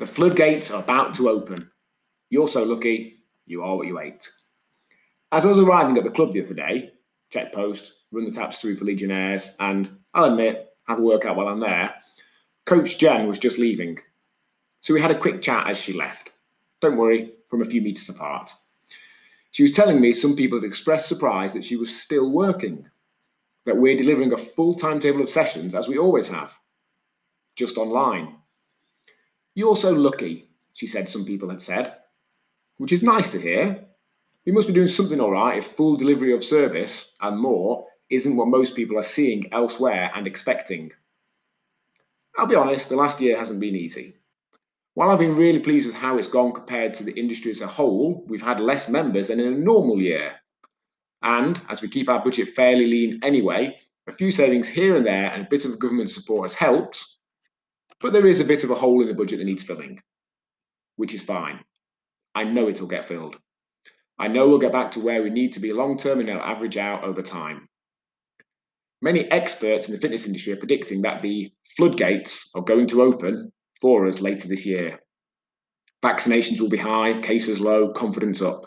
The floodgates are about to open. You're so lucky, you are what you ate. As I was arriving at the club the other day, check post, run the taps through for Legionnaires, and I'll admit, have a workout while I'm there, Coach Jen was just leaving. So we had a quick chat as she left. Don't worry, from a few metres apart. She was telling me some people had expressed surprise that she was still working, that we're delivering a full timetable of sessions as we always have, just online. You're so lucky, she said some people had said, which is nice to hear. We must be doing something all right if full delivery of service and more isn't what most people are seeing elsewhere and expecting. I'll be honest, the last year hasn't been easy. While I've been really pleased with how it's gone compared to the industry as a whole, we've had less members than in a normal year. And as we keep our budget fairly lean anyway, a few savings here and there and a bit of government support has helped, but there is a bit of a hole in the budget that needs filling, which is fine. I know it'll get filled. I know we'll get back to where we need to be long term and it'll average out over time. Many experts in the fitness industry are predicting that the floodgates are going to open for us later this year. Vaccinations will be high, cases low, confidence up.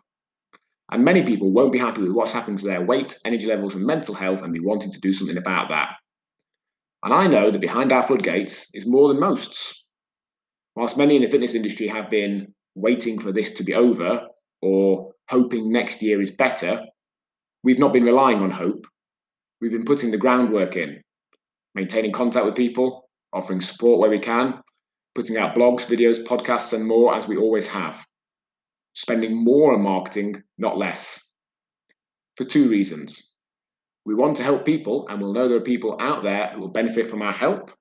And many people won't be happy with what's happened to their weight, energy levels, and mental health and be wanting to do something about that. And I know that behind our floodgates is more than most. Whilst many in the fitness industry have been waiting for this to be over or hoping next year is better, we've not been relying on hope. We've been putting the groundwork in, maintaining contact with people, offering support where we can, putting out blogs, videos, podcasts, and more as we always have. Spending more on marketing, not less. For two reasons. We want to help people, and we'll know there are people out there who will benefit from our help.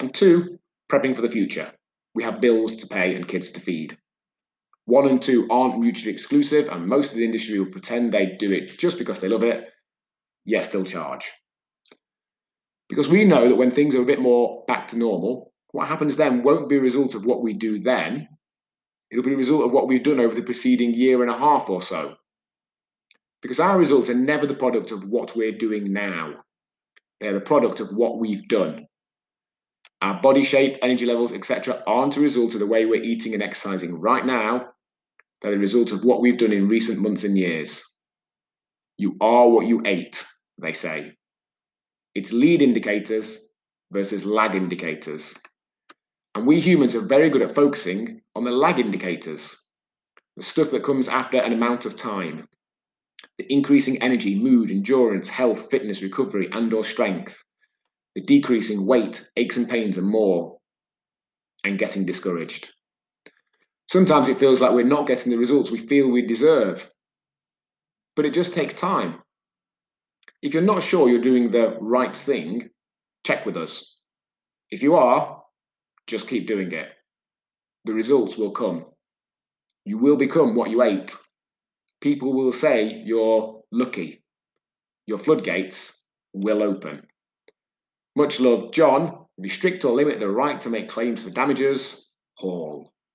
And two, prepping for the future. We have bills to pay and kids to feed. One and two aren't mutually exclusive, and most of the industry will pretend they do it just because they love it. Yes, they'll charge. Because we know that when things are a bit more back to normal, what happens then won't be a result of what we do then. It'll be a result of what we've done over the preceding year and a half or so. Because our results are never the product of what we're doing now. They're the product of what we've done. Our body shape, energy levels, etc., aren't a result of the way we're eating and exercising right now. They're the result of what we've done in recent months and years. You are what you ate, they say. It's lead indicators versus lag indicators. And we humans are very good at focusing on the lag indicators, the stuff that comes after an amount of time. The increasing energy, mood, endurance, health, fitness, recovery, and or strength. The decreasing weight, aches and pains, and more. And getting discouraged. Sometimes it feels like we're not getting the results we feel we deserve. But it just takes time. If you're not sure you're doing the right thing, check with us. If you are, just keep doing it. The results will come. You will become what you ate. People will say you're lucky. Your floodgates will open. Much love, John. Restrict or limit the right to make claims for damages. Hall.